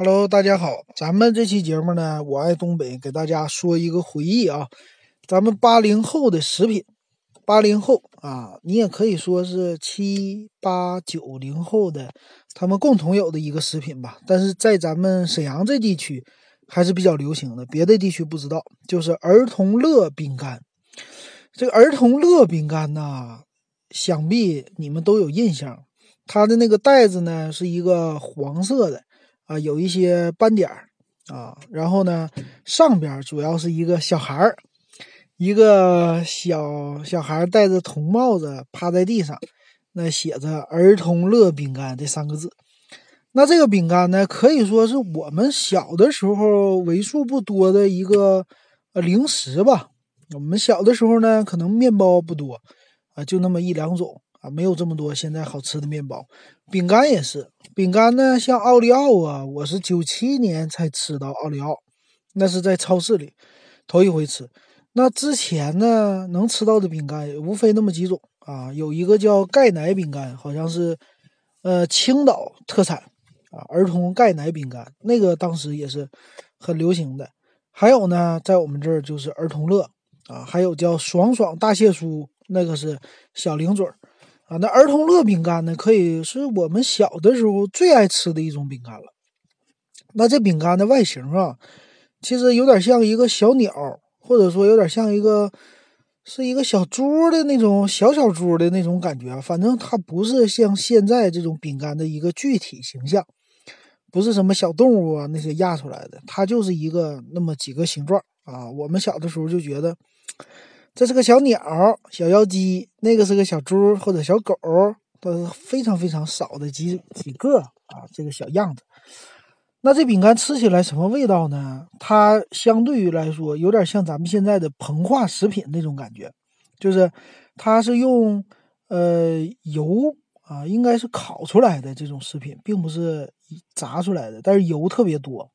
Hello，大家好，咱们这期节目呢，我爱东北，给大家说一个回忆啊。咱们八零后的食品，八零后啊，你也可以说是七八九零后的，他们共同有的一个食品吧。但是在咱们沈阳这地区还是比较流行的，别的地区不知道。就是儿童乐饼干，这个儿童乐饼干呢，想必你们都有印象，它的那个袋子呢是一个黄色的。啊，有一些斑点儿啊，然后呢，上边主要是一个小孩儿，一个小小孩戴着铜帽子趴在地上，那写着“儿童乐饼干”这三个字。那这个饼干呢，可以说是我们小的时候为数不多的一个呃零食吧。我们小的时候呢，可能面包不多啊，就那么一两种。没有这么多现在好吃的面包，饼干也是。饼干呢，像奥利奥啊，我是九七年才吃到奥利奥，那是在超市里头一回吃。那之前呢，能吃到的饼干无非那么几种啊，有一个叫钙奶饼干，好像是呃青岛特产啊，儿童钙奶饼干，那个当时也是很流行的。还有呢，在我们这儿就是儿童乐啊，还有叫爽爽大蟹酥，那个是小零嘴儿。啊，那儿童乐饼干呢，可以是我们小的时候最爱吃的一种饼干了。那这饼干的外形啊，其实有点像一个小鸟，或者说有点像一个是一个小猪的那种小小猪的那种感觉。反正它不是像现在这种饼干的一个具体形象，不是什么小动物啊那些压出来的，它就是一个那么几个形状啊。我们小的时候就觉得。这是个小鸟、小妖姬，那个是个小猪或者小狗，都是非常非常少的几几个啊，这个小样子。那这饼干吃起来什么味道呢？它相对于来说，有点像咱们现在的膨化食品那种感觉，就是它是用呃油啊，应该是烤出来的这种食品，并不是炸出来的，但是油特别多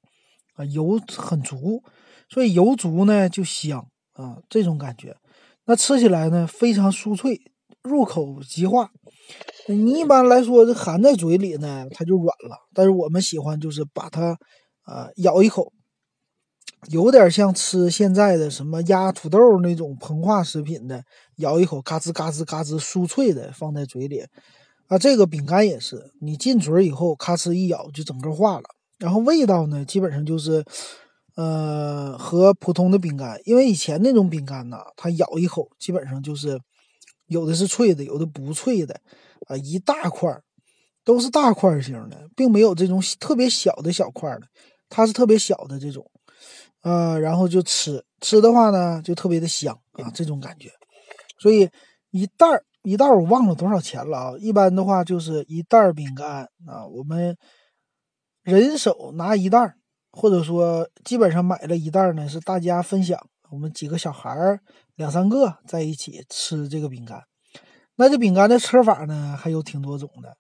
啊，油很足，所以油足呢就香啊，这种感觉。那吃起来呢，非常酥脆，入口即化。你一般来说，这含在嘴里呢，它就软了。但是我们喜欢就是把它，啊，咬一口，有点像吃现在的什么压土豆那种膨化食品的，咬一口，嘎吱嘎吱嘎吱，酥脆的放在嘴里。啊，这个饼干也是，你进嘴以后，咔哧一咬就整个化了。然后味道呢，基本上就是。呃，和普通的饼干，因为以前那种饼干呢，它咬一口基本上就是有的是脆的，有的不脆的，啊，一大块都是大块型的，并没有这种特别小的小块的，它是特别小的这种，呃，然后就吃吃的话呢，就特别的香啊，这种感觉。所以一袋儿一袋儿我忘了多少钱了啊，一般的话就是一袋儿饼干啊，我们人手拿一袋儿。或者说，基本上买了一袋呢，是大家分享，我们几个小孩儿两三个在一起吃这个饼干。那这饼干的吃法呢，还有挺多种的。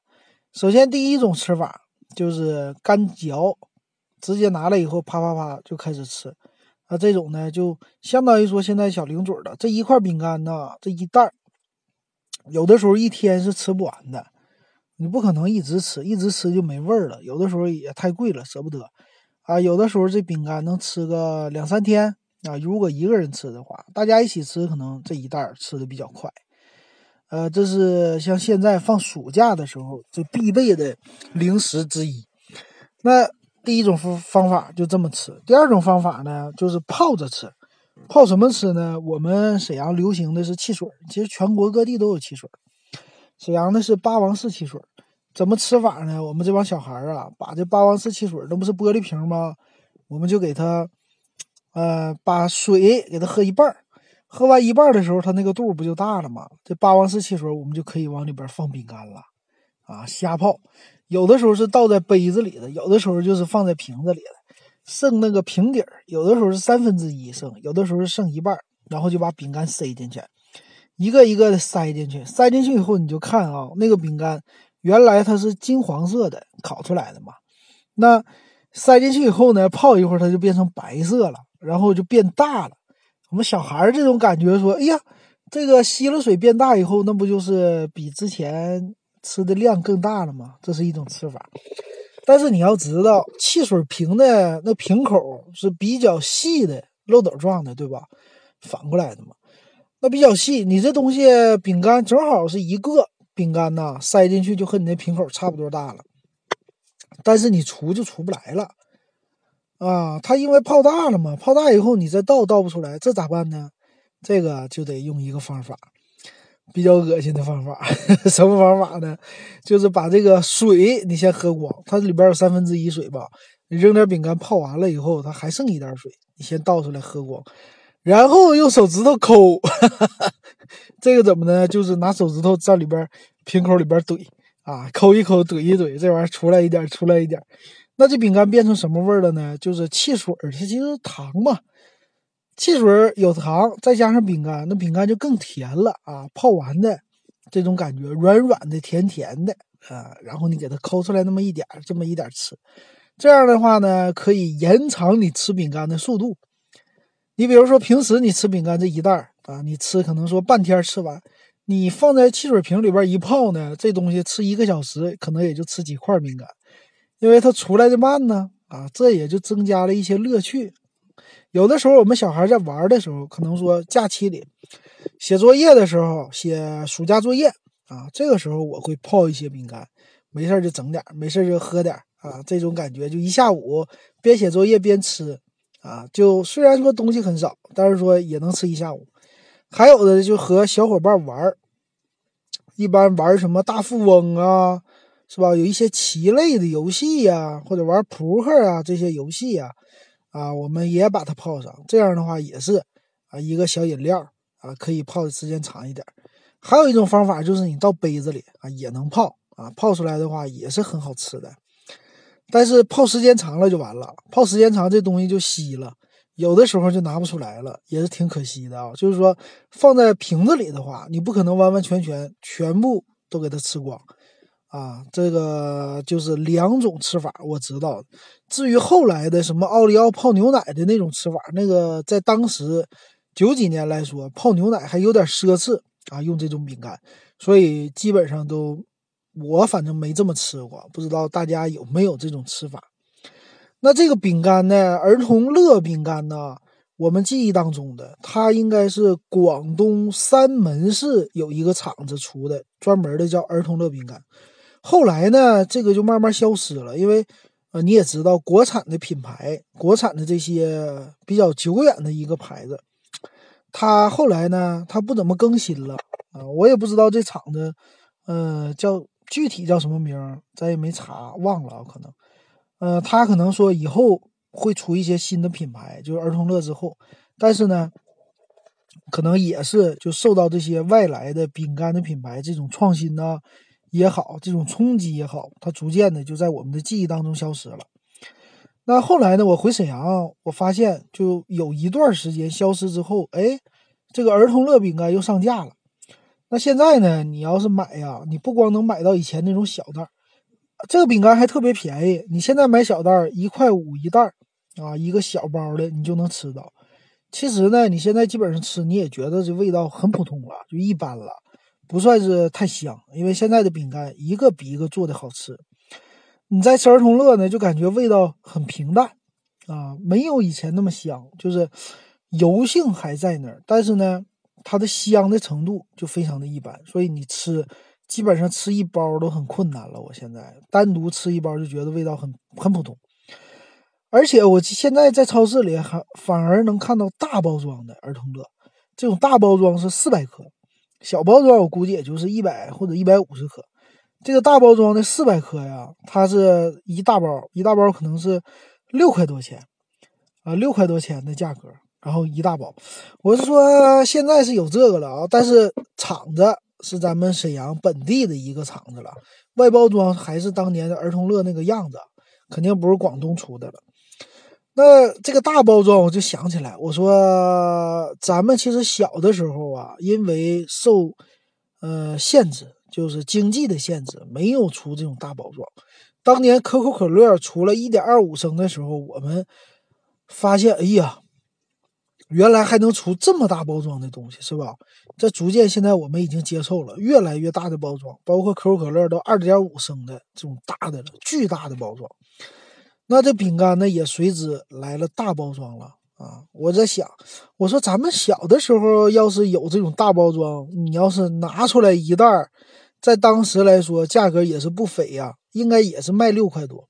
首先，第一种吃法就是干嚼，直接拿了以后啪啪啪就开始吃。啊，这种呢，就相当于说现在小零嘴的这一块饼干呢，这一袋有的时候一天是吃不完的。你不可能一直吃，一直吃就没味儿了。有的时候也太贵了，舍不得。啊，有的时候这饼干能吃个两三天啊。如果一个人吃的话，大家一起吃，可能这一袋吃的比较快。呃，这是像现在放暑假的时候就必备的零食之一。那第一种方方法就这么吃，第二种方法呢就是泡着吃。泡什么吃呢？我们沈阳流行的是汽水，其实全国各地都有汽水。沈阳的是八王寺汽水。怎么吃法呢？我们这帮小孩儿啊，把这八王寺汽水那不是玻璃瓶吗？我们就给他，呃，把水给他喝一半儿喝完一半的时候，它那个肚不就大了吗？这八王寺汽水我们就可以往里边放饼干了，啊，瞎泡。有的时候是倒在杯子里的，有的时候就是放在瓶子里的，剩那个瓶底儿。有的时候是三分之一剩，有的时候是剩一半然后就把饼干塞进去，一个一个的塞进去。塞进去以后，你就看啊，那个饼干。原来它是金黄色的，烤出来的嘛。那塞进去以后呢，泡一会儿它就变成白色了，然后就变大了。我们小孩儿这种感觉说：“哎呀，这个吸了水变大以后，那不就是比之前吃的量更大了吗？”这是一种吃法。但是你要知道，汽水瓶的那瓶口是比较细的，漏斗状的，对吧？反过来的嘛，那比较细。你这东西饼干正好是一个饼干呐，塞进去就和你那瓶口差不多大了。但是你出就出不来了啊！它因为泡大了嘛，泡大以后你再倒倒不出来，这咋办呢？这个就得用一个方法。比较恶心的方法，什么方法呢？就是把这个水你先喝光，它里边有三分之一水吧。你扔点饼干泡完了以后，它还剩一点水，你先倒出来喝光，然后用手指头抠。这个怎么呢？就是拿手指头在里边瓶口里边怼啊，抠一抠，怼一怼，这玩意儿出来一点，出来一点。那这饼干变成什么味儿了呢？就是汽水，它其实糖嘛。汽水有糖，再加上饼干，那饼干就更甜了啊！泡完的这种感觉，软软的、甜甜的啊。然后你给它抠出来那么一点这么一点吃，这样的话呢，可以延长你吃饼干的速度。你比如说，平时你吃饼干这一袋儿啊，你吃可能说半天吃完，你放在汽水瓶里边一泡呢，这东西吃一个小时，可能也就吃几块饼干，因为它出来的慢呢啊，这也就增加了一些乐趣。有的时候，我们小孩在玩的时候，可能说假期里写作业的时候，写暑假作业啊，这个时候我会泡一些饼干，没事就整点，没事就喝点啊，这种感觉就一下午边写作业边吃啊，就虽然说东西很少，但是说也能吃一下午。还有的就和小伙伴玩，一般玩什么大富翁啊，是吧？有一些棋类的游戏呀，或者玩扑克啊这些游戏呀。啊，我们也把它泡上，这样的话也是啊，一个小饮料啊，可以泡的时间长一点。还有一种方法就是你倒杯子里啊，也能泡啊，泡出来的话也是很好吃的。但是泡时间长了就完了，泡时间长这东西就稀了，有的时候就拿不出来了，也是挺可惜的啊。就是说放在瓶子里的话，你不可能完完全全全部都给它吃光。啊，这个就是两种吃法，我知道。至于后来的什么奥利奥泡牛奶的那种吃法，那个在当时九几年来说，泡牛奶还有点奢侈啊，用这种饼干，所以基本上都我反正没这么吃过，不知道大家有没有这种吃法。那这个饼干呢，儿童乐饼干呢，我们记忆当中的，它应该是广东三门市有一个厂子出的，专门的叫儿童乐饼干。后来呢，这个就慢慢消失了，因为，呃，你也知道，国产的品牌，国产的这些比较久远的一个牌子，它后来呢，它不怎么更新了啊，我也不知道这厂子，呃，叫具体叫什么名，咱也没查，忘了啊可能，呃，他可能说以后会出一些新的品牌，就是儿童乐之后，但是呢，可能也是就受到这些外来的饼干的品牌这种创新呢。也好，这种冲击也好，它逐渐的就在我们的记忆当中消失了。那后来呢？我回沈阳，我发现就有一段时间消失之后，哎，这个儿童乐饼干又上架了。那现在呢？你要是买呀，你不光能买到以前那种小袋儿，这个饼干还特别便宜。你现在买小袋儿一块五一袋儿啊，一个小包的你就能吃到。其实呢，你现在基本上吃你也觉得这味道很普通了，就一般了。不算是太香，因为现在的饼干一个比一个做的好吃。你在吃儿童乐呢，就感觉味道很平淡啊，没有以前那么香，就是油性还在那儿，但是呢，它的香的程度就非常的一般。所以你吃，基本上吃一包都很困难了。我现在单独吃一包就觉得味道很很普通，而且我现在在超市里还反而能看到大包装的儿童乐，这种大包装是四百克。小包装我估计也就是一百或者一百五十克，这个大包装的四百克呀，它是一大包，一大包可能是六块多钱，啊，六块多钱的价格，然后一大包。我是说现在是有这个了啊，但是厂子是咱们沈阳本地的一个厂子了，外包装还是当年的儿童乐那个样子，肯定不是广东出的了。那这个大包装，我就想起来，我说咱们其实小的时候啊，因为受呃限制，就是经济的限制，没有出这种大包装。当年可口可乐出了一点二五升的时候，我们发现，哎呀，原来还能出这么大包装的东西，是吧？这逐渐现在我们已经接受了越来越大的包装，包括可口可乐都二点五升的这种大的了，巨大的包装。那这饼干呢也随之来了大包装了啊！我在想，我说咱们小的时候要是有这种大包装，你要是拿出来一袋，在当时来说价格也是不菲呀，应该也是卖六块多。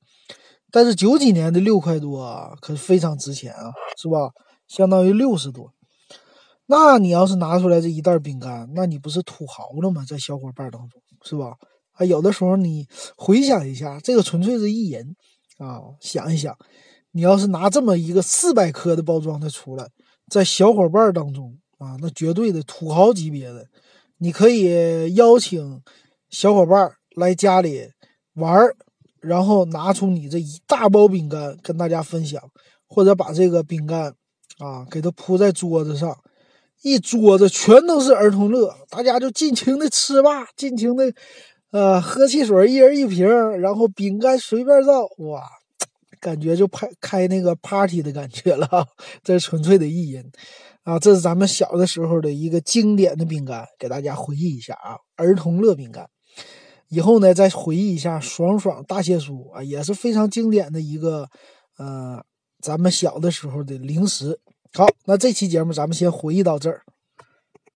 但是九几年的六块多啊，可是非常值钱啊，是吧？相当于六十多，那你要是拿出来这一袋饼干，那你不是土豪了吗？在小伙伴当中，是吧？啊，有的时候你回想一下，这个纯粹是意淫啊！想一想，你要是拿这么一个四百克的包装的出来，在小伙伴当中啊，那绝对的土豪级别的，你可以邀请小伙伴来家里玩然后拿出你这一大包饼干跟大家分享，或者把这个饼干。啊，给它铺在桌子上，一桌子全都是儿童乐，大家就尽情的吃吧，尽情的，呃，喝汽水，一人一瓶，然后饼干随便造，哇，感觉就拍开那个 party 的感觉了，这是纯粹的意淫啊！这是咱们小的时候的一个经典的饼干，给大家回忆一下啊，儿童乐饼干。以后呢，再回忆一下爽爽大蟹酥啊，也是非常经典的一个，呃。咱们小的时候的零食，好，那这期节目咱们先回忆到这儿。